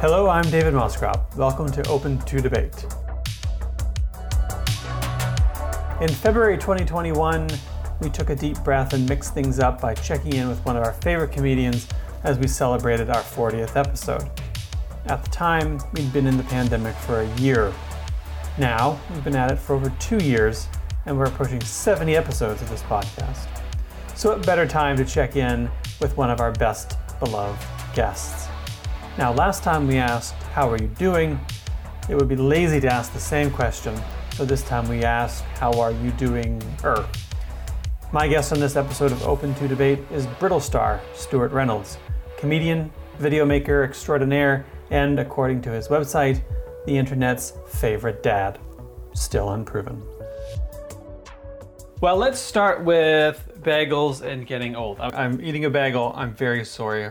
Hello, I'm David Moscrop. Welcome to Open to Debate. In February 2021, we took a deep breath and mixed things up by checking in with one of our favorite comedians as we celebrated our 40th episode. At the time, we'd been in the pandemic for a year. Now, we've been at it for over two years, and we're approaching 70 episodes of this podcast. So, what better time to check in with one of our best beloved guests? Now, last time we asked, How are you doing? It would be lazy to ask the same question, so this time we ask, How are you doing? Er. My guest on this episode of Open to Debate is Brittle Star Stuart Reynolds, comedian, video maker extraordinaire, and according to his website, the internet's favorite dad. Still unproven. Well, let's start with bagels and getting old. I'm eating a bagel. I'm very sorry.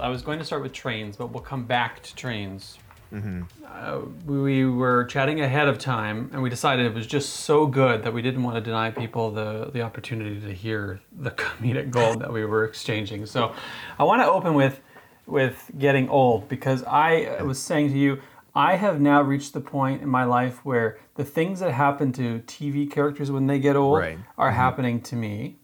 I was going to start with trains, but we'll come back to trains. Mm-hmm. Uh, we were chatting ahead of time, and we decided it was just so good that we didn't want to deny people the, the opportunity to hear the comedic gold that we were exchanging. So, I want to open with with getting old because I was saying to you, I have now reached the point in my life where the things that happen to TV characters when they get old Right. are happening to me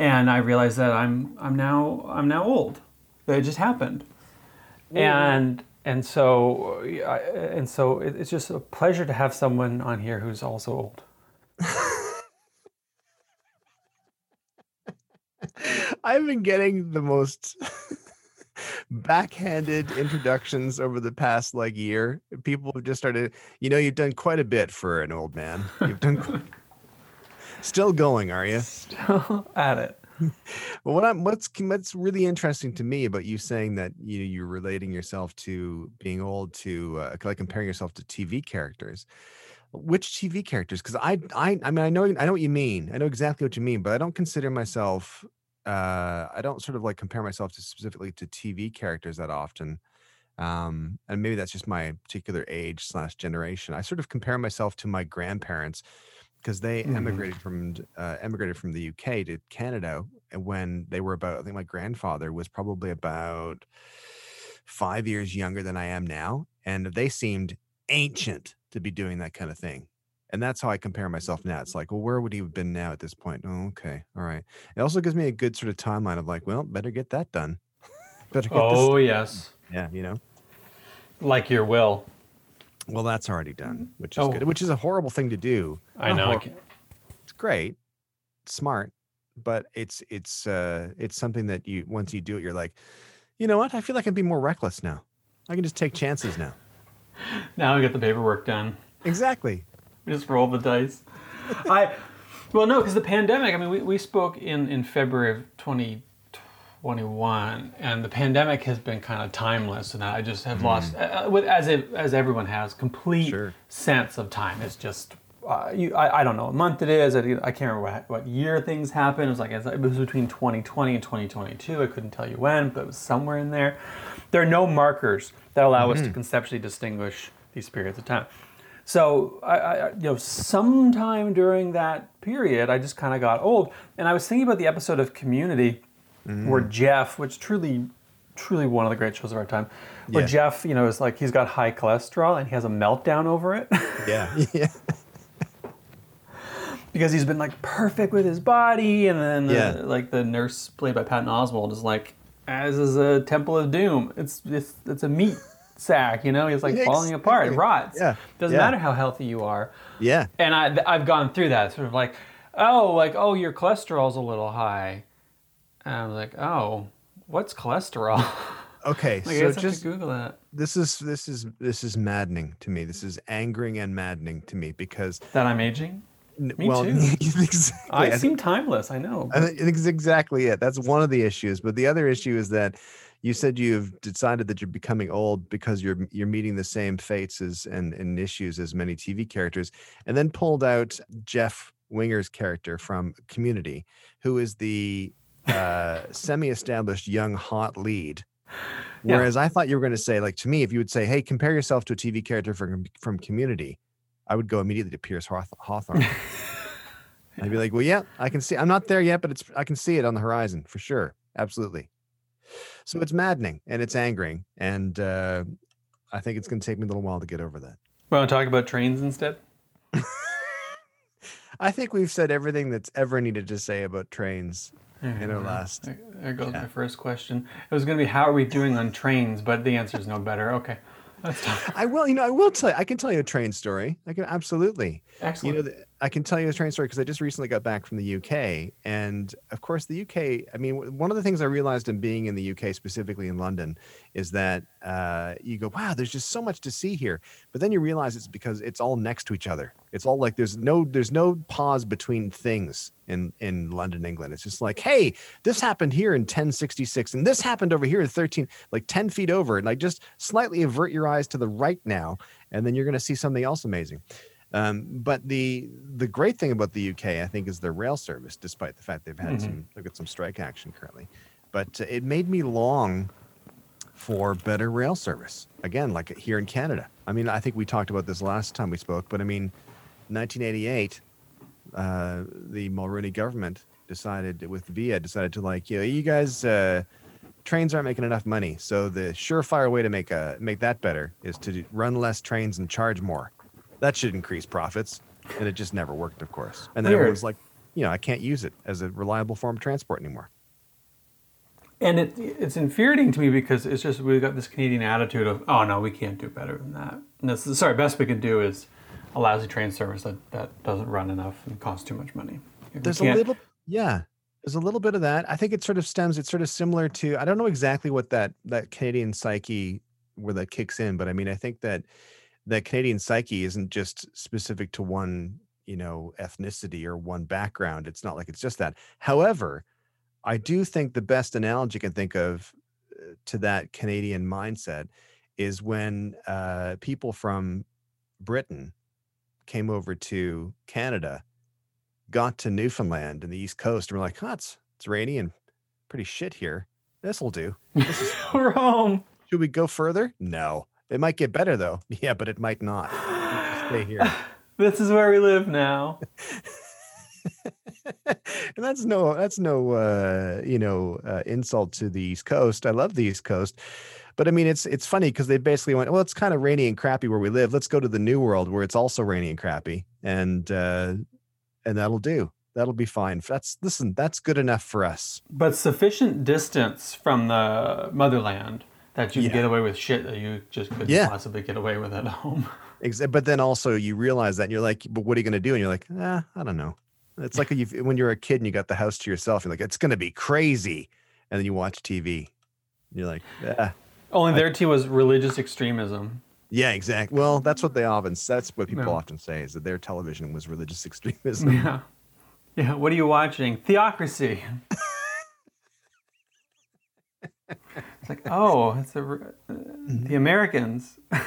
and I realized that I'm I'm now I'm now old. It just happened, and and so and so it's just a pleasure to have someone on here who's also old. I've been getting the most backhanded introductions over the past like year. People have just started, you know, you've done quite a bit for an old man. You've done still going, are you? Still at it. Well, what I'm what's what's really interesting to me about you saying that you you're relating yourself to being old to uh, like comparing yourself to TV characters. Which TV characters? Because I I I mean I know I know what you mean. I know exactly what you mean, but I don't consider myself. Uh, I don't sort of like compare myself to specifically to TV characters that often. Um, and maybe that's just my particular age slash generation. I sort of compare myself to my grandparents because they Mhm. emigrated from uh, emigrated from the UK to Canada and when they were about I think my grandfather was probably about 5 years younger than I am now and they seemed ancient to be doing that kind of thing. And that's how I compare myself now. It's like, well, where would he have been now at this point? Oh, okay. All right. It also gives me a good sort of timeline of like, well, better get that done. better get Oh yes, Yeah, you know. like your will. Well, that's already done, which is Oh. good. Which is a horrible thing to do. I know. Hor- can't- it's great smart but it's it's uh it's something that you once you do it you're like you know what i feel like i'd be more reckless now i can just take chances now Now I get the paperwork done. exactly We just roll the dice. I well no, because the pandemic. I mean, we, we spoke in in February of 2021, and the pandemic has been kind of timeless, and I just have lost, uh, with as it, as everyone has, complete Sure. sense of time. It's just. Uh, you, I, I don't know what month it is. I, I can't remember what, what year things happened. It was like it was between 2020 and 2022. I couldn't tell you when, but it was somewhere in there. There are no markers that allow us to conceptually distinguish these periods of time. So I, I, you know, sometime during that period, I just kind of got old, and I was thinking about the episode of Community where mm. Jeff, which truly, truly one of the great shows of our time, where Yeah. Jeff, you know, is like he's got high cholesterol and he has a meltdown over it yeah yeah because he's been like perfect with his body, and then the, Yeah. like the nurse played by Patton Oswalt is like, as is a Temple of Doom. It's it's it's a meat sack, you know. He's like falling apart. It rots. Yeah, Doesn't yeah. matter how healthy you are. yeah and I, I've gone through that sort of like, oh, like, oh, your cholesterol's a little high. And I was like, oh, what's cholesterol? okay like, so I just Google that. this is this is this is maddening to me this is angering and maddening to me because That I'm aging? n- Me well too. exactly, I, I think- seem timeless, I know. I think it's exactly it. That's one of the issues. But the other issue is that you said you've decided that you're becoming old because you're you're meeting the same fates as and, and issues as many TV characters, and then pulled out Jeff Winger's character from Community, who is the uh, semi-established young hot lead. Yeah. Whereas I thought you were going to say, like to me, if you would say, "Hey, compare yourself to a TV character from from Community," I would go immediately to Pierce Hawth- Hawthorne. I'd be like, well, yeah, I can see. I'm not there yet, but it's I can see it on the horizon for sure. Absolutely. So it's maddening and it's angering, and uh, I think it's going to take me a little while to get over that. Want to talk about trains instead? I think we've said everything that's ever needed to say about trains There in our last. There, goes Yeah. my first question. It was going to be how are we doing on trains, but the answer is no better. Okay, let's talk. I will, you know, I will tell you. I can tell you a train story. I can absolutely. Excellent. You know, th- I can tell you a train story because I just recently got back from the UK, and of course, the UK. I mean, one of the things I realized in being in the UK, specifically in London, is that uh, you go, "Wow, there's just so much to see here," but then you realize it's because it's all next to each other. It's all like there's no there's no pause between things in in London, England. It's just like, "Hey, this happened here in 1066, and this happened over here in 13, like 10 feet over," and like just slightly avert your eyes to the right now, and then you're going to see something else amazing. Um, but the the great thing about the UK, I think, is their rail service. Despite the fact they've had Mhm. some look at some strike action currently, but uh, it made me long for better rail service. Again, like here in Canada. I mean, I think we talked about this last time we spoke, but I mean, 1988, uh, the Mulroney government decided with VIA decided to like, you know, you guys. Uh, trains aren't making enough money so the surefire way to make a make that better is to do- run less trains and charge more that should increase profits and it just never worked of course and then Weird. everyone's like you know i can't use it as a reliable form of transport anymore And it, it's infuriating to me because it's just we've got this Canadian attitude of, oh no, we can't do better than that. And this is, sorry, best we can do is a lousy train service that, that doesn't run enough and costs too much money. There's a little yeah there's a little bit of that i think it sort of stems it's sort of similar to i don't know exactly what that that canadian psyche where that kicks in but i mean i think that that canadian psyche isn't just specific to one you know ethnicity or one background it's not like it's just that however i do think the best analogy i can think of uh, to that canadian mindset is when uh, people from britain came over to canada got to Newfoundland and the East Coast, and we're like, oh, it's it's rainy and pretty shit here. This'll do. This is, home. should we go further? No. It might get better though. Yeah, but it might not. Stay here. This is where we live now. and that's no that's no uh, you know uh, insult to the East Coast. I love the East Coast. But I mean, it's it's funny because they basically went, well, it's kind of rainy and crappy where we live. Let's go to the New World where it's also rainy and crappy, and uh, and that'll do. That'll be fine. That's listen. That's good enough for us. But sufficient distance from the motherland that you Yeah. get away with shit that you just couldn't Yeah. possibly get away with at home. But then also you realize that and you're like, but what are you going to do? And you're like, ah, I don't know. It's like you've, when you're a kid and you got the house to yourself. You're like, it's going to be crazy, and then you watch TV. You're like, ah. Only there too was religious extremism. yeah, exactly. Well, that's what they often. That's what people Yeah. often say is that their television was religious extremism. Yeah. Yeah. What are you watching? Theocracy. like, oh, it's the, uh, the Americans.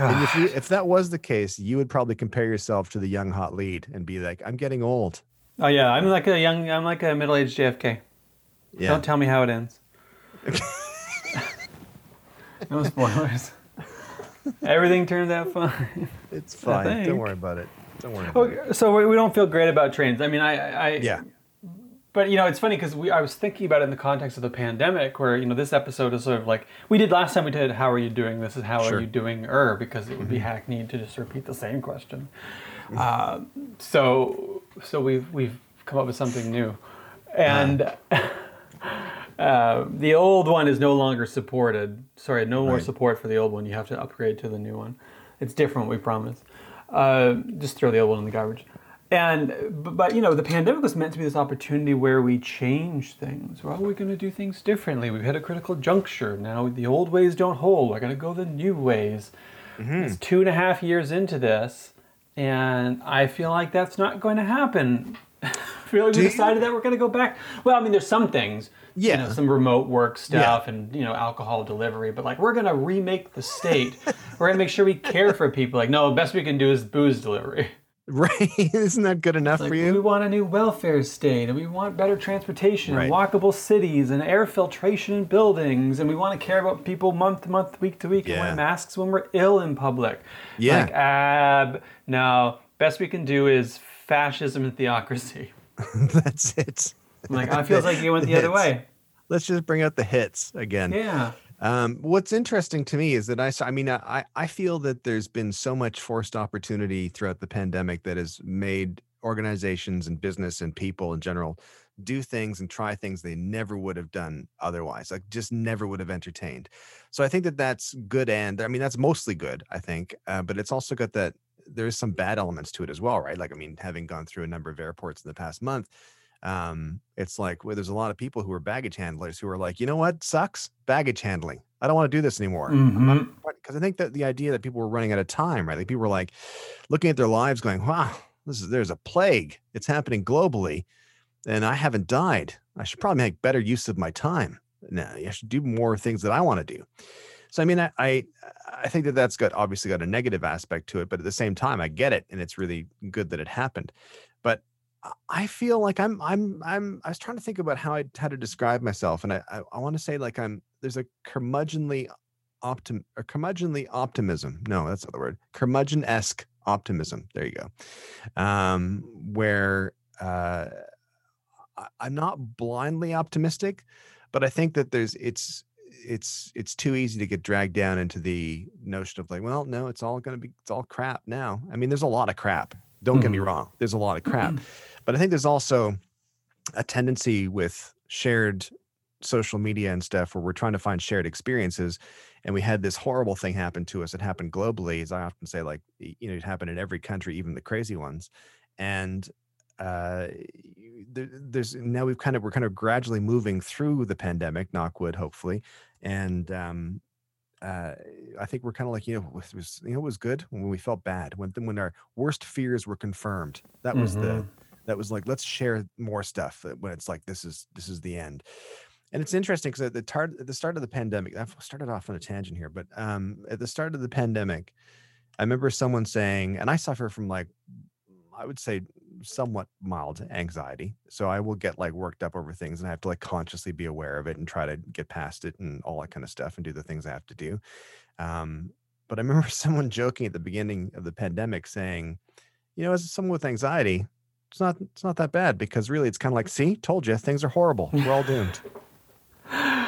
If you, if that was the case, you would probably compare yourself to the young hot lead and be like, I'm getting old. Oh yeah, I'm like a young, I'm like a middle-aged JFK. Yeah. Don't tell me how it ends. no spoilers. Everything turns out fine. It's fine. Don't worry about it. Don't worry. About it. Okay, so we we don't feel great about trains. I mean, I, I Yeah. But you know, it's funny because we I was thinking about it in the context of the pandemic, where you know this episode is sort of like we did last time. We did "How are you doing?" This is "How Sure. Mm-hmm. are you doing?" Er, because it would be hackneyed to just repeat the same question. Uh, so so we've we've come up with something new, and. Uh, the old one is no longer supported. Sorry, no more Right. support for the old one. You have to upgrade to the new one. It's different, we promise. Uh, just throw the old one in the garbage. And but, you know, the pandemic was meant to be this opportunity where we change things. Well, we're going to do things differently. We've hit a critical juncture. Now the old ways don't hold. We're going to go the new ways. Mm-hmm. It's two and a half years into this, and I feel like that's not going to happen. I feel like Do we you? decided that we're going to go back. Well, I mean, there's some things, you Yeah. know, some remote work stuff and you know alcohol delivery, but like we're going to remake the state. we're going to make sure we care for people. Like, no, the best we can do is booze delivery. Right? Isn't that good enough Like, for you? we want a new welfare state, and we want better transportation, and walkable cities, and air filtration in buildings, and we want to care about people month to month, week to week, and wear masks when we're ill in public. Yeah. Like, ab, no, best we can do is fascism and theocracy. That's it. Like, I feels like you went the other way. let's just bring out the hits again. Yeah. Um, what's interesting to me is that I, I mean, I, I feel that there's been so much forced opportunity throughout the pandemic that has made organizations and business and people in general do things and try things they never would have done otherwise, like just never would have entertained. So I think that that's good. And I mean, that's mostly good, I think, uh, but it's also got that there's some bad elements to it as well, right? Like, I mean, having gone through a number of airports in the past month, um, it's like well, there's a lot of people who are baggage handlers who are like, you know what sucks? Baggage handling. I don't want to do this anymore. Because Mm-hmm. I think that the idea that people were running out of time, right? Like people were like looking at their lives, going, "Wow, this is there's a plague. It's happening globally, and I haven't died. I should probably make better use of my time. Now I should do more things that I want to do." So I mean, I, I I think that that's got obviously got a negative aspect to it, but at the same time, I get it, and it's really good that it happened. But I feel like I'm I'm I'm I was trying to think about how I how to describe myself, and I I, I want to say like I'm there's a curmudgeonly optim curmudgeonly optimism. No, that's not the word. Curmudgeon esque optimism. There you go. Um, where uh, I- I'm not blindly optimistic, but I think that there's it's it's it's too easy to get dragged down into the notion of like, well, no, it's all to be it's all crap now. I mean, there's a lot of crap. Don't get me Mhm. wrong. There's a lot of crap, but I think there's also a tendency with shared social media and stuff where we're trying to find shared experiences and we had this horrible thing happen to us it happened globally as i often say like you know it happened in every country even the crazy ones and uh there's now we've kind of we're kind of gradually moving through the pandemic knockwood hopefully and um uh, I think we're kind of like you know it was you know it was good when we felt bad when when our worst fears were confirmed. That was the Mhm. that was like let's share more stuff uh, when it's like this is this is the end and it's interesting because at the tar- at the start of the pandemic i've started off on a tangent here but um at the start of the pandemic i remember someone saying and i suffer from like i would say somewhat mild anxiety so i will get like worked up over things and i have to like consciously be aware of it and try to get past it and all that kind of stuff and do the things i have to do. Um but i remember someone joking at the beginning of the pandemic saying you know as someone with anxiety it's not it's not that bad because really it's kind of like see told you things are horrible. We're all doomed.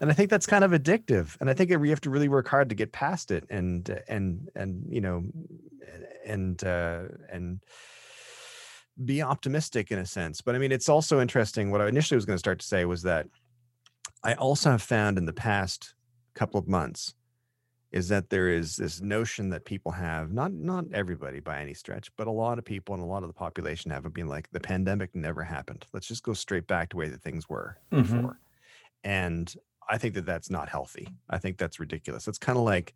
And i think that's kind of addictive and i think we have to really work hard to get past it and and and you know and uh and be optimistic in a sense but i mean it's also interesting what i initially was going to start to say was that i also have found in the past couple of months is that there is this notion that people have not not everybody by any stretch but a lot of people and a lot of the population have been like the pandemic never happened. Let's just go straight back to the way that things were Mhm. before. And i think that that's not healthy. I think that's ridiculous. It's kind of like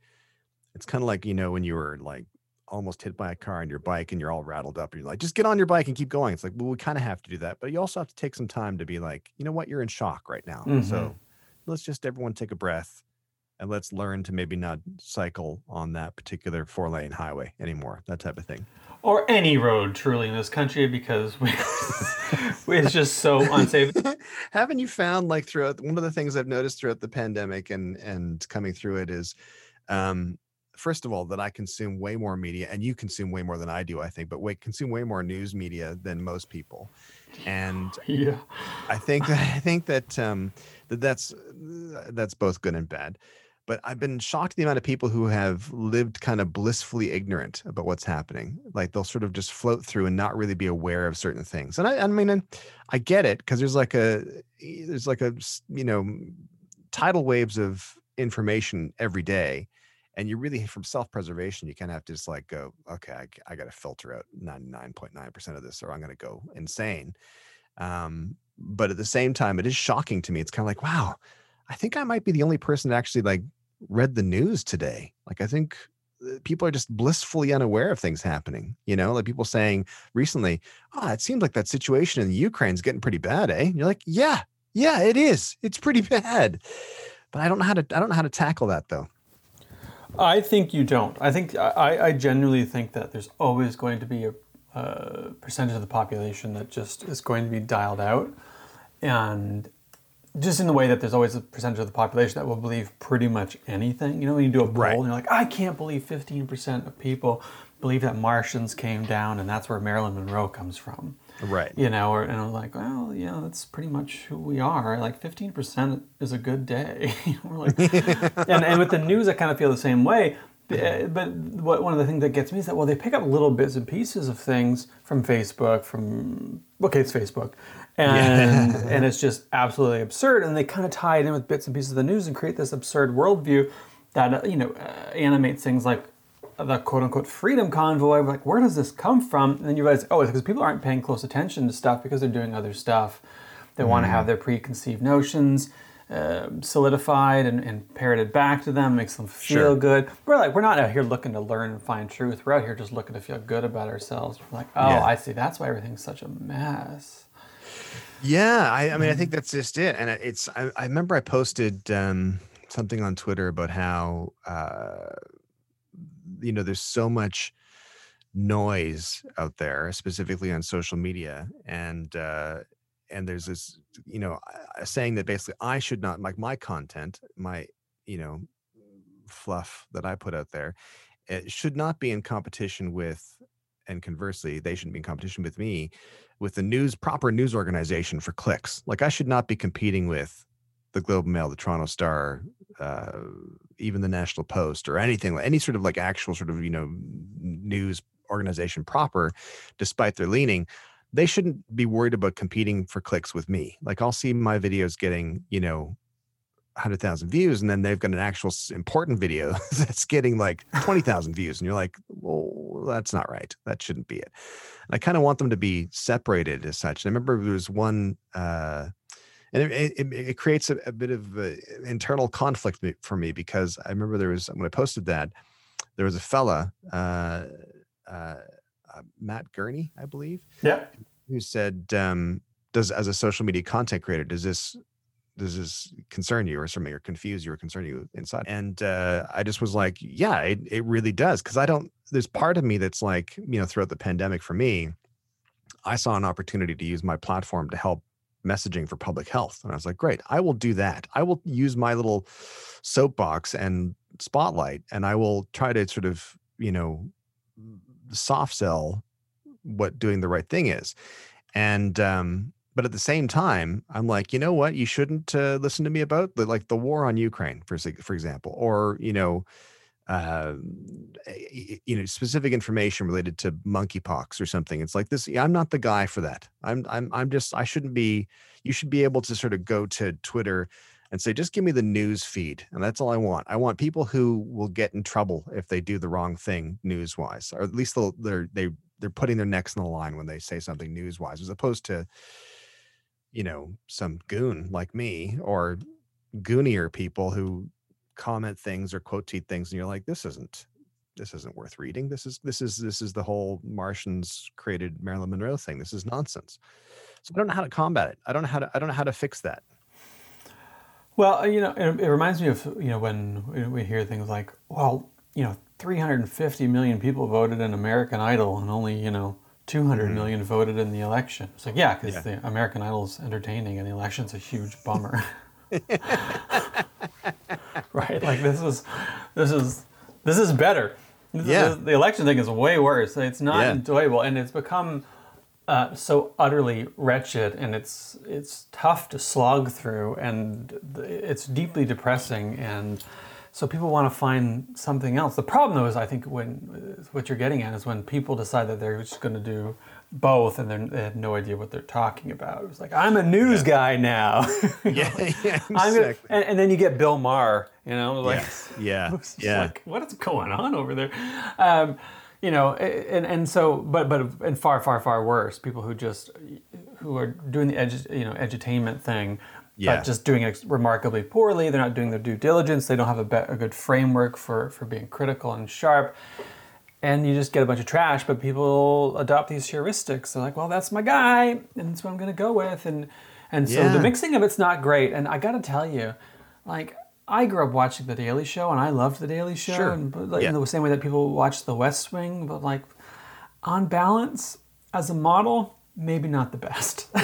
it's kind of like you know when you were like almost hit by a car on your bike and you're all rattled up and you're like just get on your bike and keep going. It's like well we kind of have to do that but you also have to take some time to be like you know what? You're in shock right now. So let's just everyone take a breath and let's learn to maybe not cycle on that particular four lane highway anymore that type of thing. Or any road, truly, in this country, because we, it's just so unsafe. haven't you found like throughout one of the things i've noticed throughout the pandemic and and coming through it is um first of all that i consume way more media and you consume way more than i do i think but wait consume way more news media than most people and Yeah. I think that I think that um that that's that's both good and bad. But I've been shocked at the amount of people who have lived kind of blissfully ignorant about what's happening. Like they'll sort of just float through and not really be aware of certain things. And I, I mean, and I get it because there's like a there's like a you know tidal waves of information every day, and you really from self preservation you kind of have to just like go okay I got to filter out 99.9% of this or i'm going to go insane. Um, but at the same time it is shocking to me it's kind of like wow i think i might be the only person that actually like read the news today. Like i think uh, people are just blissfully unaware of things happening you know like people saying recently oh it seems like that situation in the ukraine's getting pretty bad eh? And you're like yeah yeah it is it's pretty bad. But i don't know how to i don't know how to tackle that though I think you don't. I think I, I genuinely think that there's always going to be a, a percentage of the population that just is going to be dialed out, and just in the way that there's always a percentage of the population that will believe pretty much anything. You know, when you do a poll Right. and you're like, I can't believe 15% of people believe that Martians came down and that's where Marilyn Monroe comes from. Right. You know, or, and I'm like, well, yeah, that's pretty much who we are. Like 15% is a good day. We're like, and, and with the news, I kind of feel the same way. Uh, But what, one of the things that gets me is that, well, they pick up little bits and pieces of things from Facebook, from, okay, it's Facebook. And, and it's just absolutely absurd. And they kind of tie it in with bits and pieces of the news and create this absurd worldview that, uh, you know, uh, animates things like the quote unquote freedom convoy. Like, where does this come from? And then you realize, oh, it's because people aren't paying close attention to stuff because they're doing other stuff. They want to have their preconceived notions uh, solidified and, and parroted back to them, makes them feel Sure. good. We're like, we're not out here looking to learn and find truth. We're out here just looking to feel good about ourselves. We're like, oh, Yeah. I see. That's why everything's such a mess. Yeah, I, I mean, I think that's just it. And it's, I, I remember I posted um, something on Twitter about how, uh, you know, there's so much noise out there, specifically on social media, and uh, and there's this, you know, saying that basically I should not like my content, my, you know, fluff that I put out there, it should not be in competition with, and conversely, they shouldn't be in competition with me with the news proper news organization for clicks. Like I should not be competing with the Globe and Mail, the Toronto Star, uh, even the National Post, or anything like any sort of like actual sort of you know news organization proper, despite their leaning. They shouldn't be worried about competing for clicks with me. Like I'll see my videos getting you know. 100,000 views and then they've got an actual important video that's getting like 20,000 views and you're like well that's not right that shouldn't be it and I kind of want them to be separated as such. And I remember there was one, uh, and it, it, it creates a, a bit of uh internal conflict for me because I remember there was when I posted that there was a fella, uh, uh, uh, Matt Gurney, I believe, Yeah. who said, um, "Does as a social media content creator, does this does this concern you or something or confuse you or concern you inside?" And uh, I just was like, "Yeah, it, it really does," because I don't. There's part of me that's like, you know, throughout the pandemic for me, I saw an opportunity to use my platform to help messaging for public health, and I was like, "Great, I will do that. I will use my little soapbox and spotlight, and I will try to sort of, you know, soft sell what doing the right thing is." and um but at the same time i'm like you know what you shouldn't uh, listen to me about the like the war on ukraine for for example or you know uh, you know specific information related to monkeypox or something. It's like this i'm not the guy for that. I'm i'm i'm just i shouldn't be you should be able to sort of go to twitter and say just give me the news feed and that's all i want i want people who will get in trouble if they do the wrong thing news wise or at least they'll they're they they're putting their necks on the line when they say something news wise as opposed to you know some goon like me or goonier people who comment things or quote tweet things and you're like this isn't this isn't worth reading this is this is this is the whole martians created marilyn monroe thing this is nonsense so i don't know how to combat it i don't know how to i don't know how to fix that Well, you know, it, it reminds me of you know when we- hear things like, well, you know, 350 million people voted in American Idol, and only you know 200 million voted in the election. It's like, yeah, because Mm-hmm. Yeah. the American Idol's entertaining, and the election's a huge bummer. right? Like this is, this is, this is better. This Yeah. is- the election thing is way worse. It's not Yeah. enjoyable, and it's become uh, so utterly wretched, and it's it's tough to slog through, and it's deeply depressing, and so people want to find something else. The problem, though, is I think when what you're getting at is when people decide that they're just going to do both, and they're, they have no idea what they're talking about. It's like I'm a news guy now. yeah yeah exactly. and, and then you get Bill Maher, you know, like yes yeah yeah like what is going on over there um, you know and, and so but but and far far far worse people who just who are doing the edu, you know edutainment thing Yeah. but just doing it remarkably poorly they're not doing their due diligence they don't have a, be- a good framework for for being critical and sharp and you just get a bunch of trash but people adopt these heuristics they're like well that's my guy and that's what i'm going to go with and and so Yeah. the mixing of it's not great and i got to tell you like I grew up watching The Daily Show, and I loved The Daily Show, Sure. and like, Yeah. in the same way that people watch The West Wing. But like, on balance, as a model, maybe not the best.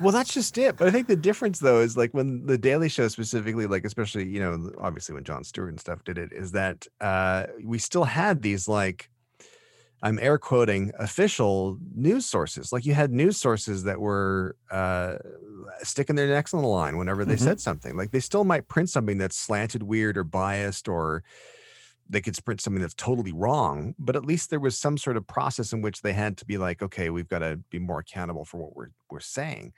Well, that's just it. But I think the difference, though, is like when the Daily Show specifically, like especially you know, obviously when Jon Stewart and stuff did it, is that uh, we still had these like I'm air quoting official news sources. Like you had news sources that were uh, sticking their necks on the line whenever they Mhm. said something. Like they still might print something that's slanted, weird, or biased, or they could print something that's totally wrong. But at least there was some sort of process in which they had to be like, okay, we've got to be more accountable for what we're we're saying.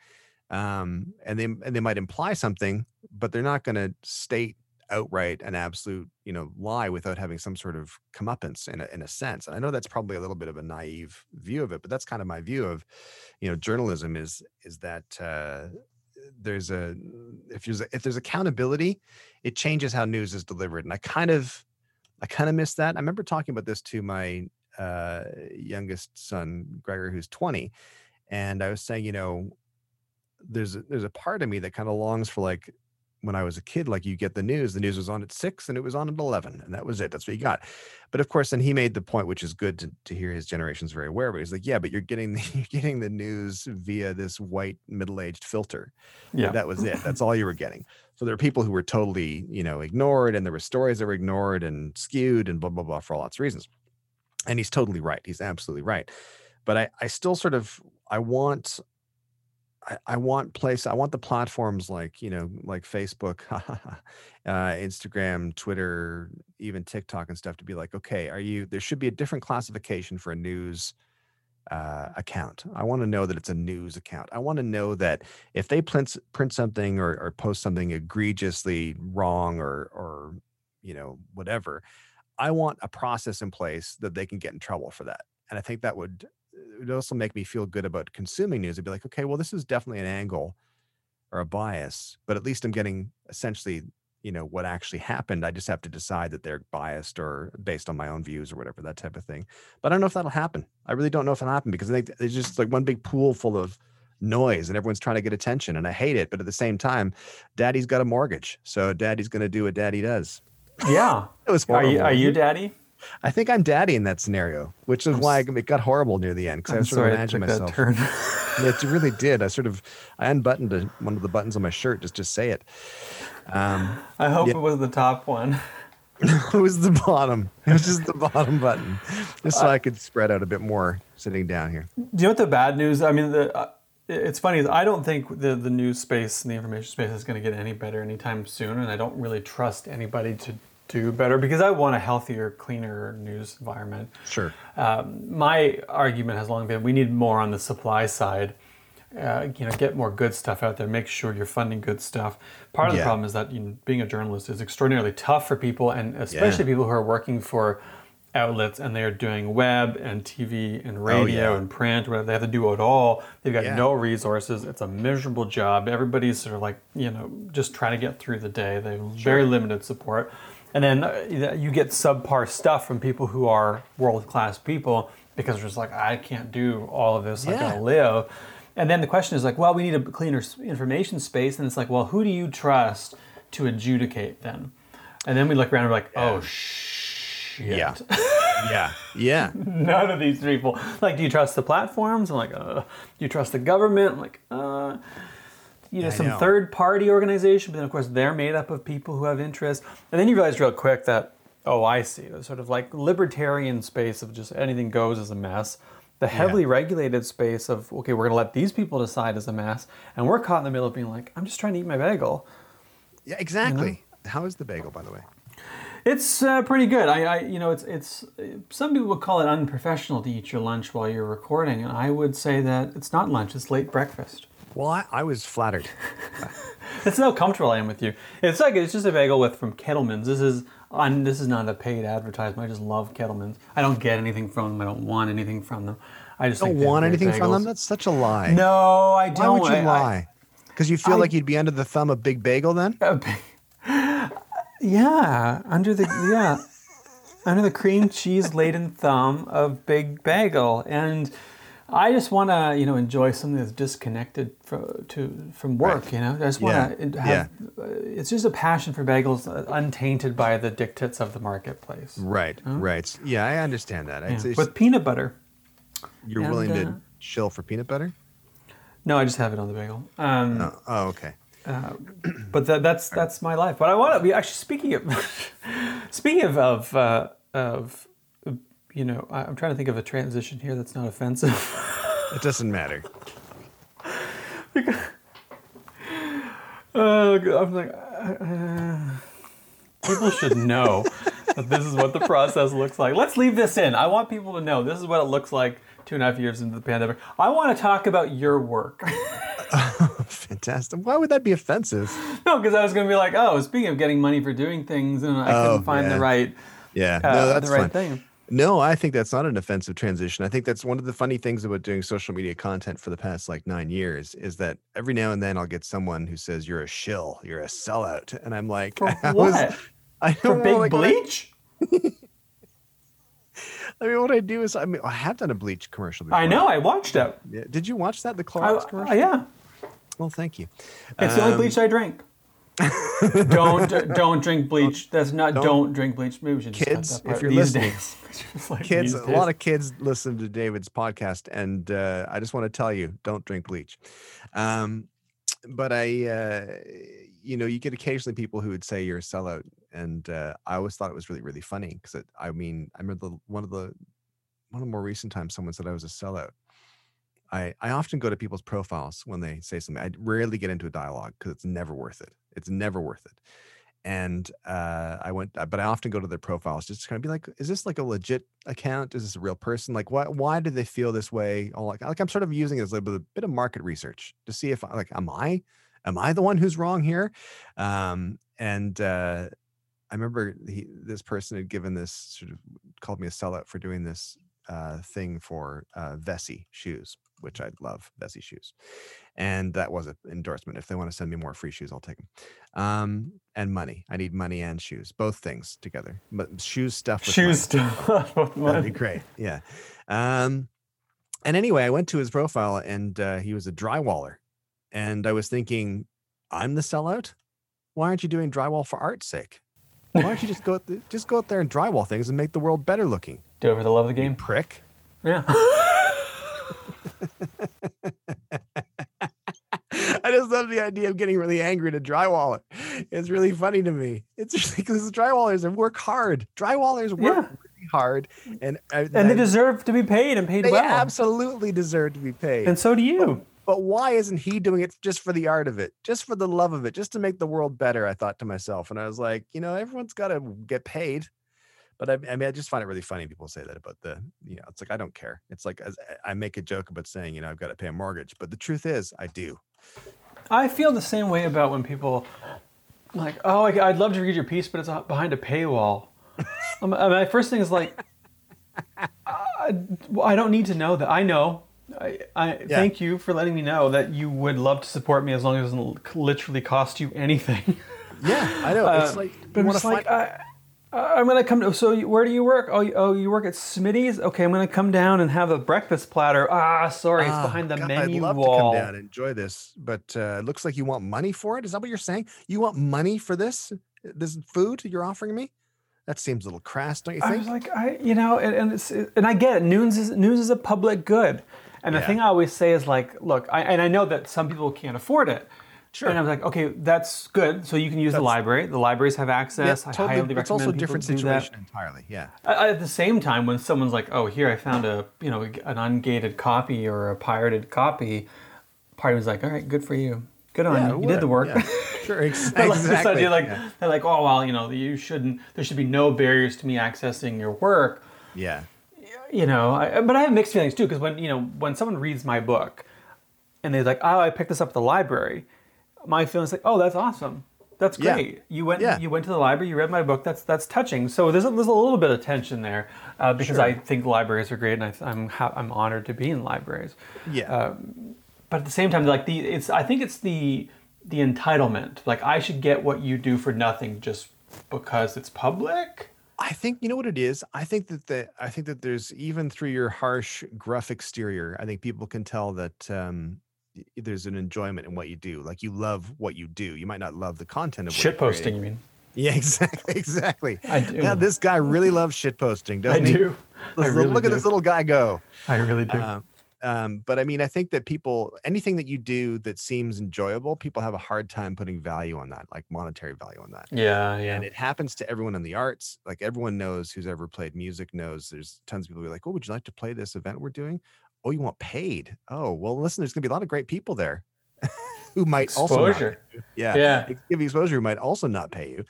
Um, and they and they might imply something, but they're not going to state outright an absolute you know lie without having some sort of comeuppance in a, in a sense and i know that's probably a little bit of a naive view of it but that's kind of my view of you know journalism is is that uh there's a if there's if there's accountability it changes how news is delivered and i kind of i kind of miss that. I remember talking about this to my uh youngest son gregor who's 20 and i was saying you know there's a, there's a part of me that kind of longs for like when I was a kid, like you get the news, the news was on at six and it was on at 11 and that was it. That's what you got. But of course, then he made the point, which is good to, to hear his generation's very aware but He's like, yeah, but you're getting, the, you're getting the news via this white middle-aged filter. Yeah. That was it. That's all you were getting. So there are people who were totally, you know, ignored and there were stories that were ignored and skewed and blah, blah, blah for all lots of reasons. And he's totally right. He's absolutely right. But I, I still sort of, I want I, I want place i want the platforms like you know like facebook uh, instagram twitter even tiktok and stuff to be like okay are you there should be a different classification for a news uh, account. I want to know that it's a news account. I want to know that if they print, print something or, or post something egregiously wrong or or you know whatever i want a process in place that they can get in trouble for that. And i think that would would also make me feel good about consuming news. I'd be like, okay, well, this is definitely an angle or a bias, but at least I'm getting essentially, you know, what actually happened. I just have to decide that they're biased or based on my own views or whatever, that type of thing. But I don't know if that'll happen. I really don't know if it'll happen because I think it's just like one big pool full of noise and everyone's trying to get attention and I hate it. But at the same time, daddy's got a mortgage. So daddy's going to do what daddy does. Yeah. It was Are you, are you daddy? I think I'm daddy in that scenario, which is why it got horrible near the end because I was sort sorry of took myself. that turn. it really did. I sort of I unbuttoned a, one of the buttons on my shirt just to say it. Um, I hope Yeah. it was the top one. it was the bottom. It was just the bottom button, just so I could spread out a bit more sitting down here. Do you know what the bad news? I mean, the uh, it's funny. is I don't think the the news space and the information space is going to get any better anytime soon, and I don't really trust anybody to do better because I want a healthier, cleaner news environment. Sure. my argument has long been we need more on the supply side. Uh, you know, get more good stuff out there. Make sure you're funding good stuff. Part of the problem is that you know, being a journalist is extraordinarily tough for people, and especially people who are working for outlets and they are doing web and TV and radio Oh, yeah. and print. Where they have to do it all. They've got Yeah. no resources. It's a miserable job. Everybody's sort of like you know just trying to get through the day. They have very limited support. And then uh, you get subpar stuff from people who are world class people because they're just like, I can't do all of this. I Yeah. gotta live. And then the question is like, well, we need a cleaner information space. And it's like, well, who do you trust to adjudicate then? And then we look around and we're like, oh shit. Yeah. Yeah. Yeah. None of these people. Like, do you trust the platforms? I'm like, uh, do you trust the government? I'm like, uh, you know, I some know. third party organization, but then of course they're made up of people who have interests. And then you realize real quick that, oh, I see. The sort of like libertarian space of just anything goes is a mess. The heavily regulated space of, okay, we're going to let these people decide is a mess. And we're caught in the middle of being like, I'm just trying to eat my bagel. Yeah. Exactly. How is the bagel, by the way? It's uh, pretty good. I, I, you know, it's it's. Some people would call it unprofessional to eat your lunch while you're recording, and I would say that it's not lunch; it's late breakfast. Well, I, I was flattered. That's how comfortable I am with you. It's like it's just a bagel with from Kettleman's. This is on. This is not a paid advertisement. I just love Kettleman's. I don't get anything from them. I don't want anything from them. I just don't think they have want anything from them? That's such a lie. No, I don't. Why would you I- lie? Because you feel I- like you'd be under the thumb of Big Bagel then? Yeah, under the yeah, under the cream cheese laden thumb of Big Bagel, and I just want to you know enjoy something that's disconnected from to from work. Right. You know, I just want to Yeah, have. Uh, it's just a passion for bagels, uh, untainted by the dictates of the marketplace. Right. Right. Yeah, I understand that. Yeah. It's, With peanut butter. you're and, willing uh, to chill for peanut butter? No, I just have it on the bagel. Um, Oh, oh okay. but that, that's that's my life. But I want to be actually speaking of speaking of of, uh, of you know, I- I'm trying to think of a transition here that's not offensive. It doesn't matter. Uh, I'm like, uh, people should know that this is what the process looks like. Let's leave this in. I want people to know this is what it looks like two and a half years into the pandemic. I want to talk about your work. Fantastic. Why would that be offensive? no, because I was going to be like, oh, speaking of getting money for doing things, and I Oh, couldn't find yeah. the right, Yeah, uh, no, that's the right fine. thing. No, I think that's not an offensive transition. I think that's one of the funny things about doing social media content for the past like nine years is that every now and then I'll get someone who says you're a shill, you're a sellout, and I'm like, For I was- what? I For big like, bleach? I mean, what I do is, I mean, I have done a bleach commercial. Before. I know. I watched it. Did you watch that? The I, Clorox uh, commercial? yeah, Well, thank you. it's the only Um, bleach I drink. Don't don't drink bleach. That's not. Don't, don't- drink bleach. Maybe we should Kids, if you're listening. Like Kids, a days. lot of kids listen to David's podcast, and uh, I just want to tell you, don't drink bleach. Um, but I, uh, you know, you get occasionally people who would say you're a sellout, and uh, I always thought it was really, really funny because I mean, I remember the, one of the one of the more recent times someone said I was a sellout. I, I often go to people's profiles when they say something. I rarely get into a dialogue because it's never worth it. It's never worth it. And uh, I went, but I often go to their profiles just to kind of be like, is this like a legit account? Is this a real person? Like, why why do they feel this way? All like, like I'm sort of using it as a bit, of market research to see if like, am I am I the one who's wrong here? Um, and uh, I remember he, this person had given this sort of called me a sellout for doing this uh, thing for uh, Vessi shoes, which I love Vessi shoes, and that was an endorsement. If they want to send me more free shoes, I'll take them. Um, and money. I need money and shoes, both things together. But shoes stuff. shoes stuff. That'd be great. Yeah. Um, and anyway, I went to his profile and uh, he was a drywaller. And I was thinking, I'm the sellout. Why aren't you doing drywall for art's sake? Why don't you just go out th- just go out there and drywall things and make the world better looking? Do it for the love of the game. Prick. Yeah. I just love the idea of getting really angry at a drywaller. It's really funny to me. It's just because drywallers work hard. Drywallers work Yeah. really hard, and uh, and they deserve to be paid and paid they well. absolutely deserve to be paid. and so do you. But why isn't he doing it just for the art of it, just for the love of it, just to make the world better? I thought to myself, and I was like, you know, everyone's got to get paid. But I, I mean, I just find it really funny people say that about the, you know, it's like I don't care. It's like as, I make a joke about saying, you know, I've got to pay a mortgage, but the truth is, I do. I feel the same way about when people like, oh, I- I'd love to read your piece, but it's uh, behind a paywall. Um, uh, My first thing is like, I, I don't need to know that. I know. I, I Yeah. thank you for letting me know that you would love to support me as long as it doesn't literally cost you anything. Yeah, I know. it's Uh, like but I'm just like. I, I'm gonna come. To, so where do you work? Oh, you, oh, you work at Smitty's. Okay, I'm gonna come down and have a breakfast platter. Ah, sorry, it's Ah, behind the God, menu I'd love wall. to come down and enjoy this, but uh, it looks like you want money for it. Is that what you're saying? You want money for this? This food you're offering me? That seems a little crass, don't you think? I was like, I, you know, and, and it's and I get it. News is news is a public good, and the thing I always say is like, look, I, and I know that some people can't afford it. Sure. And I was like, okay, that's good. So you can use the library. The libraries have Yeah, access. I totally. highly recommend It's also a different situation entirely. Yeah. At the same time, when someone's like, "Oh, here I found a you know an ungated copy or a pirated copy," part of me's like, "All right, good for you. Good on Yeah, you. You did the work." yeah. Sure, ex- But like, exactly. like yeah. they're like, "Oh well, you know, you shouldn't. There should be no barriers to me accessing your work." yeah. you know I, but i have mixed feelings too because when you know when someone reads my book and they're like oh i picked this up at the library my feelings like oh that's awesome that's Yeah. great you went Yeah. you went to the library you read my book that's that's touching so there's a, there's a little bit of tension there uh, because Sure. i think libraries are great and I, i'm ha- i'm honored to be in libraries Yeah. uh, but at the same time like the it's i think it's the the entitlement like i should get what you do for nothing just because it's public I think you know what it is. I think that the I think that there's even through your harsh, gruff exterior, I think people can tell that um, there's an enjoyment in what you do. Like you love what you do. You might not love the content of shit posting you mean Yeah, exactly, exactly. I do. Yeah, this guy really loves shit posting, doesn't he? do I really look at this little guy go. i really do Um, um, but I mean, I think that people, anything that you do that seems enjoyable, people have a hard time putting value on that, like monetary value on that. Yeah, yeah. And it happens to everyone in the arts. Like everyone knows who's ever played music knows there's tons of people who are like, oh, would you like to play this event we're doing? Oh, you want paid? Oh, well, listen, there's gonna be a lot of great people there who might also Exposure. pay yeah, Yeah. give you exposure who might also not pay you.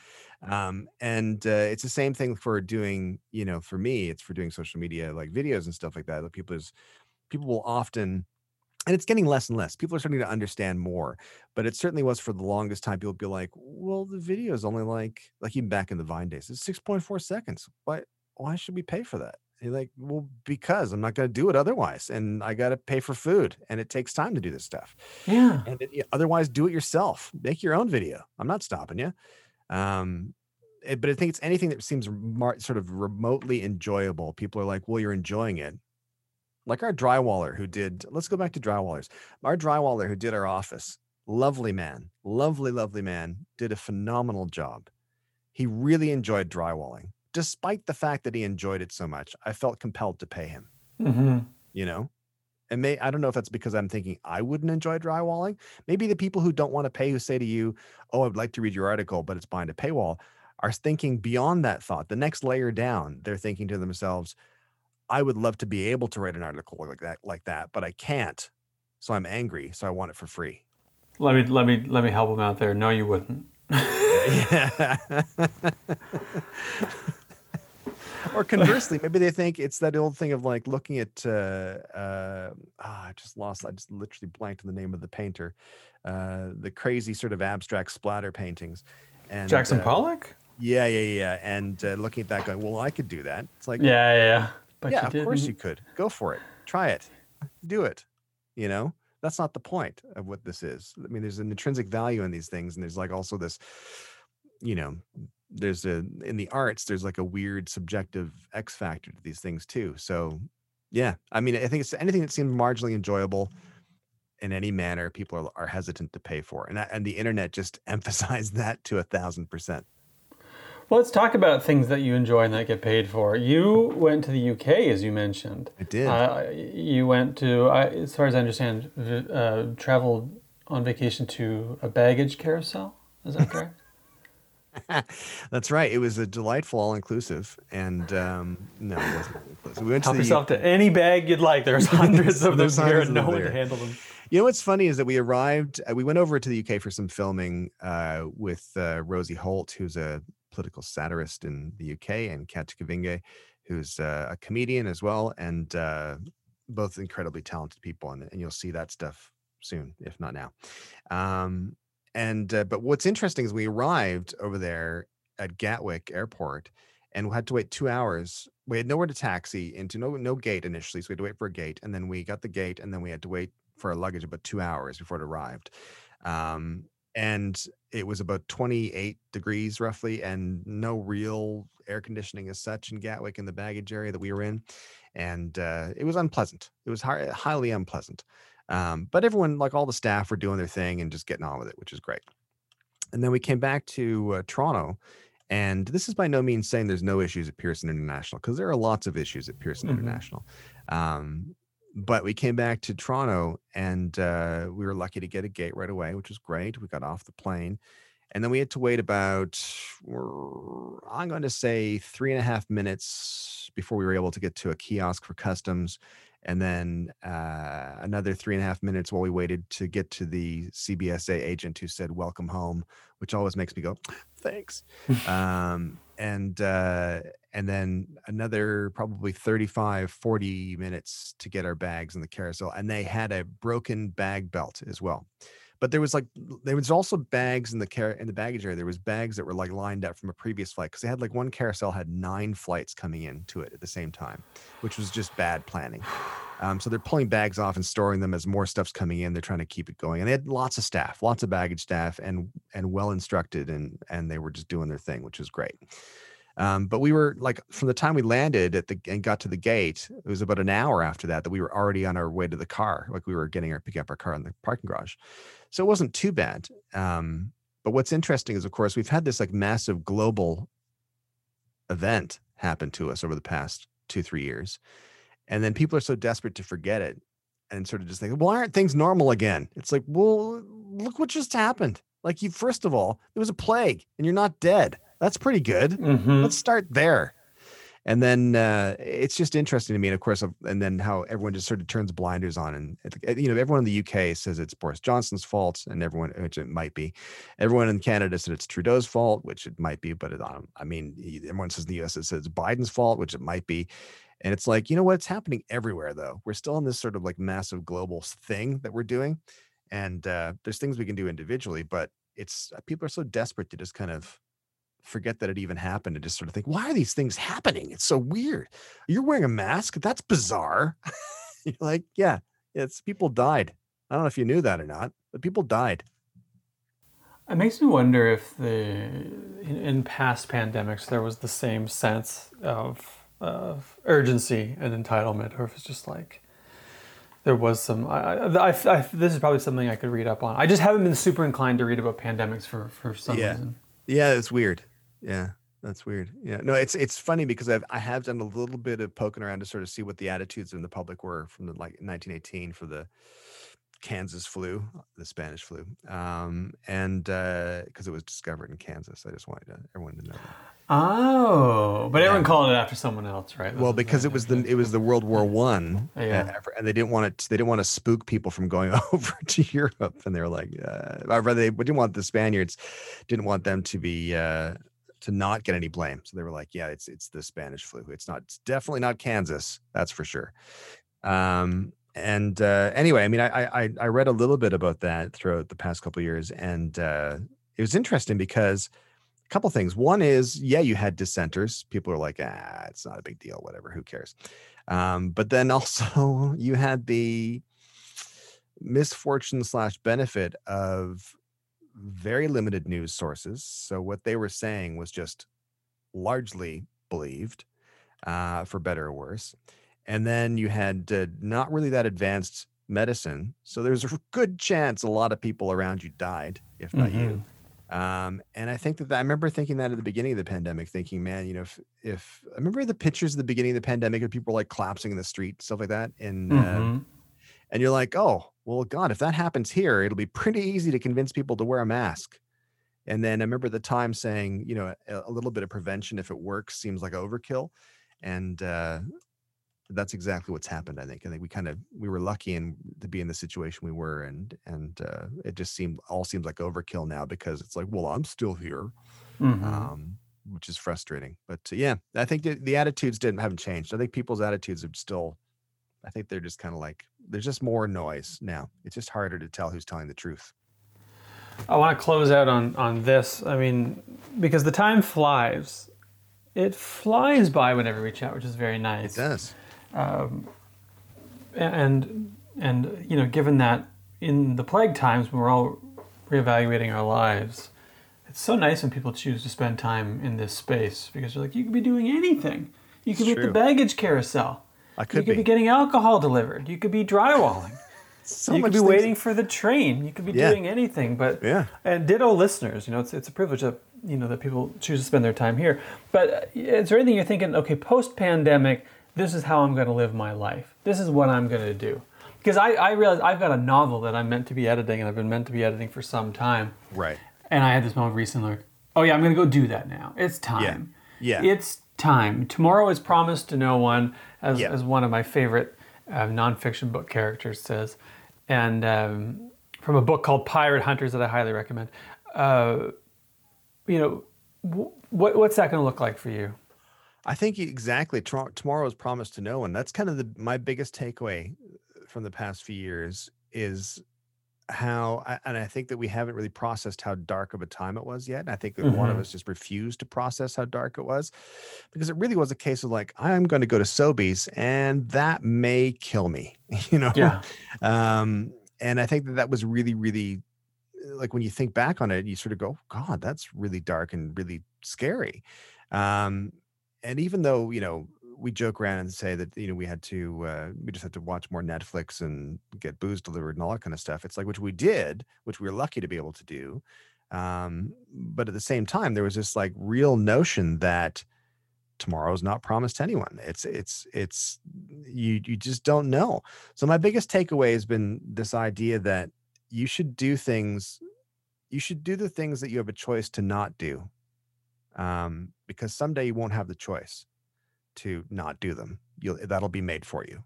Um, and uh, it's the same thing for doing, you know, for me, it's for doing social media like videos and stuff like that. That people is people will often and it's getting less and less. People are starting to understand more, but it certainly was for the longest time. People would be like, "Well, the video is only like, like even back in the Vine days, it's six point four seconds. Why, why should we pay for that?" You're like, "Well, because I'm not going to do it otherwise, and I got to pay for food, and it takes time to do this stuff. Yeah. And it, otherwise, do it yourself. Make your own video. I'm not stopping you." Um, it- but I think it's anything that seems mar- sort of remotely enjoyable. People are like, "Well, you're enjoying it." like our drywaller who did let's go back to drywallers our drywaller who did our office lovely man lovely lovely man did a phenomenal job he really enjoyed drywalling despite the fact that he enjoyed it so much i felt compelled to pay him hmm you know and may i don't know if that's because i'm thinking i wouldn't enjoy drywalling maybe the people who don't want to pay who say to you oh i'd like to read your article but it's behind a paywall are thinking beyond that thought the next layer down they're thinking to themselves i would love to be able to write an article like that like that but i can't so i'm angry so i want it for free Let me let me let me help him out there. No, you wouldn't. yeah. or conversely, maybe they think it's that old thing of like looking at. Uh, uh, ah, I just lost. I just literally blanked on the name of the painter. Uh, the crazy sort of abstract splatter paintings. And Jackson uh, Pollock? Yeah, yeah, yeah. And uh, looking at that, going, well, I could do that. It's like, Yeah, yeah, yeah. But yeah, of course didn't. you could. Go for it. Try it. Do it. You know, that's not the point of what this is. I mean, there's an intrinsic value in these things, and there's like also this, you know, there's a in the arts, there's like a weird subjective X factor to these things too. So, yeah, I mean, I think it's anything that seems marginally enjoyable in any manner, people are, are hesitant to pay for, and that, and the internet just emphasized that to a thousand percent. Well, let's talk about things that you enjoy and that get paid for. You went to the UK, as you mentioned. I did. Uh, you went to, I as far as I understand, v- uh, traveled on vacation to a baggage carousel. Is that correct? That's right. It was a delightful all inclusive, and um, no, it wasn't all-inclusive. We went Help to the yourself to any bag you'd like. There's hundreds of them here, and no one to handle them. You know what's funny is that we arrived. Uh, we went over to the UK for some filming uh, with uh, Rosie Holt, who's a political satirist in the UK, and Kat Kavinge, who's uh, a comedian as well, and uh, both incredibly talented people. And, and you'll see that stuff soon, if not now. Um, and uh, but what's interesting is we arrived over there at Gatwick Airport and we had to wait two hours. We had nowhere to taxi into no no gate initially, so we had to wait for a gate, and then we got the gate, and then we had to wait for our luggage about two hours before it arrived. Um, and it was about 28 degrees roughly, and no real air conditioning as such in Gatwick in the baggage area that we were in, and uh, it was unpleasant. It was hi- highly unpleasant. Um, but everyone, like all the staff, were doing their thing and just getting on with it, which is great. And then we came back to uh, Toronto, and this is by no means saying there's no issues at Pearson International because there are lots of issues at Pearson Mhm. International. Um, but we came back to Toronto and uh, we were lucky to get a gate right away, which was great. We got off the plane. And then we had to wait about, I'm going to say three and a half minutes before we were able to get to a kiosk for customs. And then uh, another three and a half minutes while we waited to get to the CBSA agent who said, Welcome home, which always makes me go, Thanks. um, and uh, and then another probably 35 40 minutes to get our bags in the carousel and they had a broken bag belt as well but there was like there was also bags in the car in the baggage area there was bags that were like lined up from a previous flight because they had like one carousel had nine flights coming into it at the same time which was just bad planning. Um, so they're pulling bags off and storing them as more stuff's coming in they're trying to keep it going and they had lots of staff lots of baggage staff and and well instructed and and they were just doing their thing which was great um, but we were like from the time we landed at the and got to the gate, it was about an hour after that that we were already on our way to the car. Like we were getting our pick up our car in the parking garage. So it wasn't too bad. Um, but what's interesting is of course we've had this like massive global event happen to us over the past two, three years. And then people are so desperate to forget it. and sort of just think, why aren't things normal again? It's like, well, look what just happened. Like you, first of all, it was a plague, and you're not dead. That's pretty good. Mhm. Let's start there. And then uh, it's just interesting to me, and of course, and then how everyone just sort of turns blinders on, and you know, everyone in the UK says it's Boris Johnson's fault, and everyone, which it might be, everyone in Canada said it's Trudeau's fault, which it might be, but it, um, I mean, everyone says in the US it says it's Biden's fault, which it might be, and it's like, you know what? It's happening everywhere, though. We're still in this sort of like massive global thing that we're doing, and uh, there's things we can do individually, but it's uh, people are so desperate to just kind of forget that it even happened and just sort of think, why are these things happening? It's so weird. You're wearing a mask. That's bizarre. You're like, yeah, it's people died. I don't know if you knew that or not, but people died. It makes me wonder if the in, in past pandemics there was the same sense of of urgency and entitlement, or if it's just like there was some. I, I, I, I- this is probably something I could read up on. I just haven't been super inclined to read about pandemics for for some Yeah. reason. Yeah, it's weird. Yeah, that's weird. Yeah, no, it's it's funny because I've I have done a little bit of poking around to sort of see what the attitudes in the public were from the like 1918 for the Kansas flu, the Spanish flu, um, and because it was discovered in Kansas, I just wanted to, everyone to know that. Oh, but everyone called it after someone else, right? Well, because it was the it was the World War One, uh, Yeah. and they didn't want it. They didn't want to spook people from going over to Europe, and they were like, uh, rather, they didn't want the Spaniards, didn't want them to be uh, to not get any blame. So they were like, yeah, it's it's the Spanish flu. It's not. It's definitely not Kansas. That's for sure. Um, and uh, anyway, I mean, I, I I- read a little bit about that throughout the past couple years, and uh, it was interesting because a couple things. One is, yeah, you had dissenters. People are like, ah, it's not a big deal, whatever, who cares? Um, but then also you had the misfortune slash benefit of very limited news sources. So what they were saying was just largely believed, uh, for better or worse. And then you had uh, not really that advanced medicine. So there's a good chance a lot of people around you died, if not you. Um, and I think that, I remember thinking that at the beginning of the pandemic, thinking, man, you know, if, if I remember the pictures at the beginning of the pandemic of people like collapsing in the street, stuff like that. And, uh, Mhm. And you're like, oh, well, God, if that happens here, it'll be pretty easy to convince people to wear a mask. And then I remember the time saying, you know, a, a little bit of prevention, if it works, seems like overkill. And uh, that's exactly what's happened. I think. I think we kind of we were lucky in to be in the situation we were, and and uh, it just seemed all seems like overkill now because it's like, well, I'm still here, Mhm. um, which is frustrating. But uh, yeah, I think the, the attitudes didn't haven't changed. I think people's attitudes are still. I think they're just kind of like there's just more noise now. It's just harder to tell who's telling the truth. I want to close out on on this. I mean, because the time flies. It flies by whenever we chat, which is very nice. It does. Um, and and you know given that in the plague times when we're all reevaluating our lives it's so nice when people choose to spend time in this space because you're like you could be doing anything you could be at the baggage carousel I you could could be. be. getting alcohol delivered you could be drywalling So you could be things- waiting for the train you could be Yeah. doing anything but Yeah. and ditto listeners you know it's, it's a privilege that you know that people choose to spend their time here but uh, is there anything you're thinking okay post pandemic this is how i'm going to live my life this is what i'm going to do because I, I realize i've got a novel that i'm meant to be editing and i've been meant to be editing for some time Right. and i had this moment recently like oh yeah i'm going to go do that now it's time Yeah. Yeah. it's time tomorrow is promised to no one as, Yeah. as one of my favorite uh, nonfiction book characters says and um, from a book called pirate hunters that i highly recommend uh, you know wh- what, what's that going to look like for you I think exactly. Tro- Tomorrow is promised to no one. That's kind of the my biggest takeaway from the past few years is how, and I think that we haven't really processed how dark of a time it was yet. And I think that one of Mhm. us just refused to process how dark it was, because it really was a case of like, I'm going to go to Sobeys, and that may kill me. You know. yeah um and i think that that was really really like when you think back on it you sort of go god that's really dark and really scary um and even though you know we joke around and say that you know we had to uh, we just had to watch more netflix and get booze delivered and all that kind of stuff it's like which we did which we were lucky to be able to do um but at the same time there was this like real notion that tomorrow's not promised to anyone. It's it's it's you you just don't know. So my biggest takeaway has been this idea that you should do things you should do the things that you have a choice to not do. Um, because someday you won't have the choice to not do them. You'll that'll be made for you.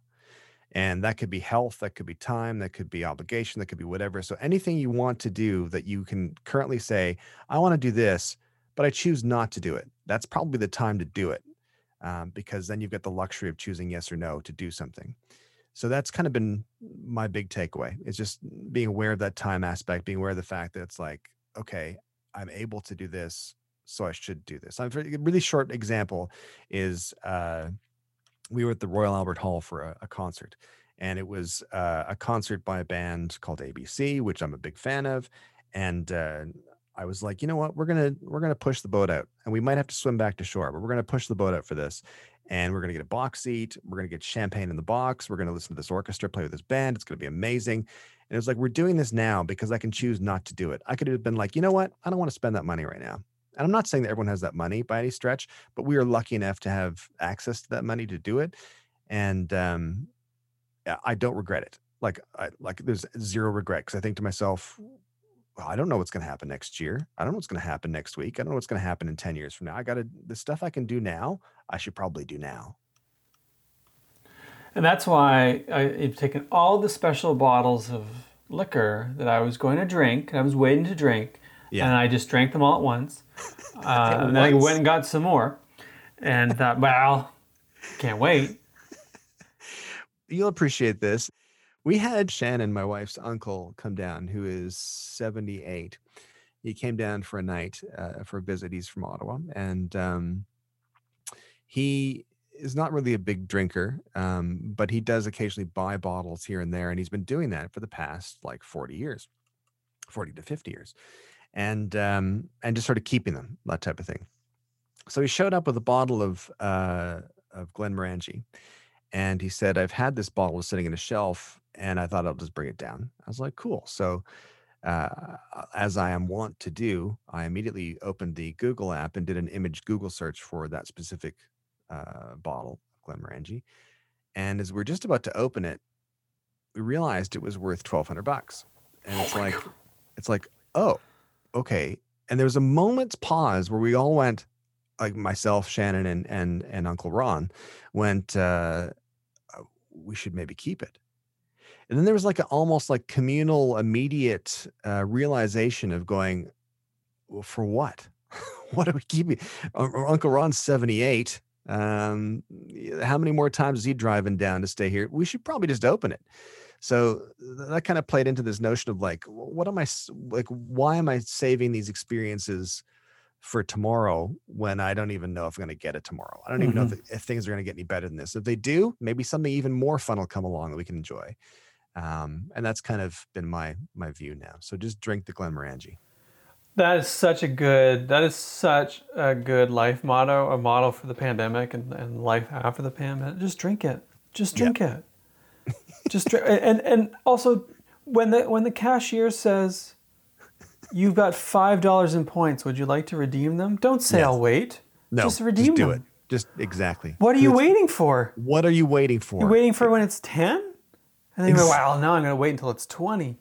And that could be health, that could be time, that could be obligation, that could be whatever. So anything you want to do that you can currently say, I want to do this, but I choose not to do it. That's probably the time to do it um, because then you've got the luxury of choosing yes or no to do something. So that's kind of been my big takeaway. It's just being aware of that time aspect, being aware of the fact that it's like, okay, I'm able to do this, so I should do this. A really short example is uh, we were at the Royal Albert Hall for a, a concert, and it was uh, a concert by a band called ABC, which I'm a big fan of. And uh, I was like, you know what, we're gonna we're gonna push the boat out, and we might have to swim back to shore, but we're gonna push the boat out for this. And we're gonna get a box seat. We're gonna get champagne in the box. We're gonna listen to this orchestra play with this band. It's gonna be amazing. And it was like, we're doing this now because I can choose not to do it. I could have been like, you know what, I don't want to spend that money right now. And I'm not saying that everyone has that money by any stretch, but we are lucky enough to have access to that money to do it. And um, I don't regret it. Like, I, like there's zero regret because I think to myself, well, I don't know what's going to happen next year. I don't know what's going to happen next week. I don't know what's going to happen in 10 years from now. I got to, the stuff I can do now, I should probably do now. And that's why I've taken all the special bottles of liquor that I was going to drink, I was waiting to drink, yeah. and I just drank them all at once. Uh, and then I went and got some more, and thought, well, can't wait. You'll appreciate this. We had Shannon, my wife's uncle, come down, who is 78. He came down for a night uh, for a visit. He's from Ottawa, and um, he is not really a big drinker, um, but he does occasionally buy bottles here and there, and he's been doing that for the past like 40 years, 40 to 50 years and um, and just sort of keeping them, that type of thing. So he showed up with a bottle of uh, of Glenmorangie, and he said, "I've had this bottle sitting in a shelf, and I thought I'll just bring it down." I was like, "Cool." So. Uh, as I am wont to do, I immediately opened the Google app and did an image Google search for that specific uh, bottle, of Glenmorangie. And as we're just about to open it, we realized it was worth twelve hundred bucks. And it's like, it's like, oh, okay. And there was a moment's pause where we all went, like myself, Shannon, and and and Uncle Ron, went. Uh, uh, we should maybe keep it. And then there was like an almost like communal, immediate uh, realization of going, well, for what? what are we keeping? Uncle Ron's seventy eight. Um, how many more times is he driving down to stay here? We should probably just open it. So that kind of played into this notion of like, what am I like? Why am I saving these experiences for tomorrow when I don't even know if I'm going to get it tomorrow? I don't even mm-hmm. know if, if, things are going to get any better than this. If they do, maybe something even more fun will come along that we can enjoy. Um, and that's kind of been my my view now. So just drink the Glenmorangie. That is such a good. That is such a good life motto. A model for the pandemic and, and life after the pandemic. Just drink it. Just drink yep. it. Just and and also when the when the cashier says you've got five dollars in points, would you like to redeem them? Don't say yes. I'll wait. No, just redeem just do them. it. Just exactly. What are you waiting for? What are you waiting for? You're waiting for when it's ten, and then you go, "Wow, now I'm going to wait until it's 20.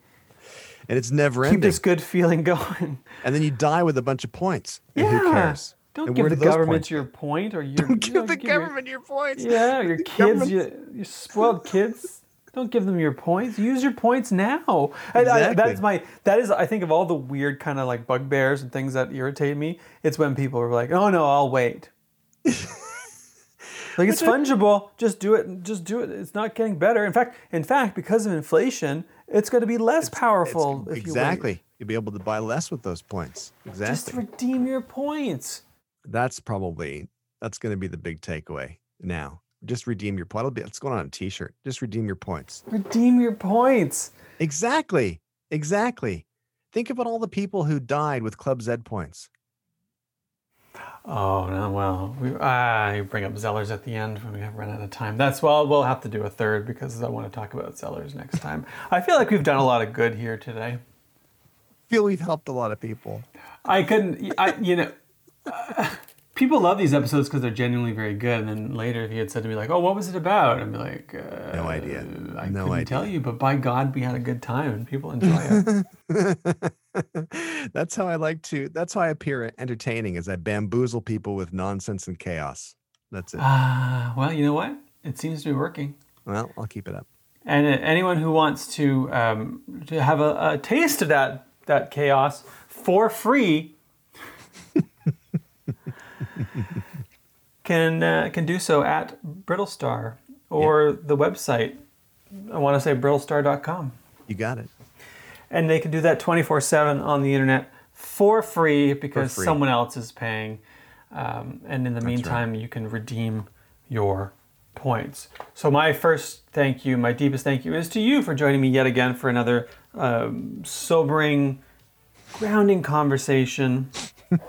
And it's never Keep ending. Keep this good feeling going. And then you die with a bunch of points. yeah. who cares? Don't and give the government your point, or your, don't give you know, the give government your, your, points. Yeah, your kids, you, you spoiled kids. Don't give them your points. Use your points now. Exactly. I, that's my. That is. I think of all the weird kind of like bugbears and things that irritate me. It's when people are like, "Oh no, I'll wait." like it's fungible. Just do it. Just do it. It's not getting better. In fact, in fact, because of inflation, it's going to be less it's, powerful. It's, exactly. You You'll be able to buy less with those points. Exactly. Just redeem your points. That's probably that's going to be the big takeaway now just redeem your point. Be, it's going on a t-shirt. Just redeem your points. Redeem your points. Exactly. Exactly. Think about all the people who died with Club Z points. Oh no! Well, we, I bring up Zellers at the end when we have run out of time. That's well, we'll have to do a third because I want to talk about Zellers next time. I feel like we've done a lot of good here today. I feel we've helped a lot of people. I couldn't. I you know. Uh, people love these episodes because they're genuinely very good. And then later, if he had said to me like, "Oh, what was it about?" I'd be like, uh, No idea. I No couldn't idea. tell you, but by God, we had a good time and people enjoy it. that's how I like to. That's how I appear entertaining, is I bamboozle people with nonsense and chaos. That's it. Ah, well, you know what? It seems to be working. Well, I'll keep it up. And uh, anyone who wants to um, to have a, a taste of that that chaos for free can uh, can do so at Brittlestar or the website. I want to say brittlestar.com. You got it. And they can do that 24 7 on the internet for free because free. someone else is paying. Um, and in the meantime, you can redeem your points. So, my first thank you, my deepest thank you, is to you for joining me yet again for another um, sobering, grounding conversation.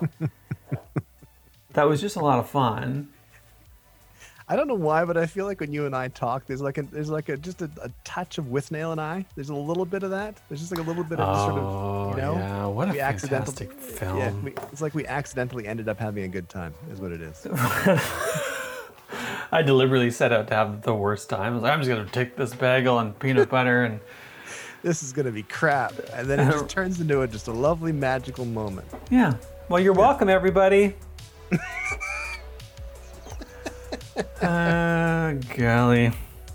that was just a lot of fun. I don't know why, but I feel like when you and I talk, there's like a there's like a just a, a touch of Withnail and I. There's a little bit of that. There's just like a little bit of sort of oh, you know. Oh, yeah, what a we fantastic film. Yeah, we, it's like we accidentally ended up having a good time. Is what it is. I deliberately set out to have the worst time. I was like, I'm just gonna take this bagel and peanut butter and this is gonna be crap, and then it just turns into a, just a lovely magical moment. yeah. Well, you're welcome, everybody. Uh, golly.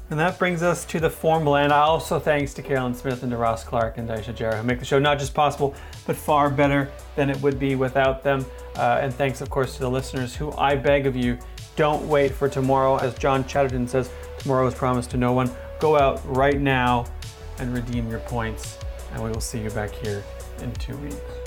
And that brings us to the form blend. Also, thanks to Carolyn Smith and to Ross Clark and Daisha Jarrah who make the show not just possible, but far better than it would be without them. Uh, and thanks, of course, to the listeners who I beg of you, don't wait for tomorrow. As John Chatterton says, tomorrow is promised to no one. Go out right now and redeem your points. And we will see you back here in two weeks.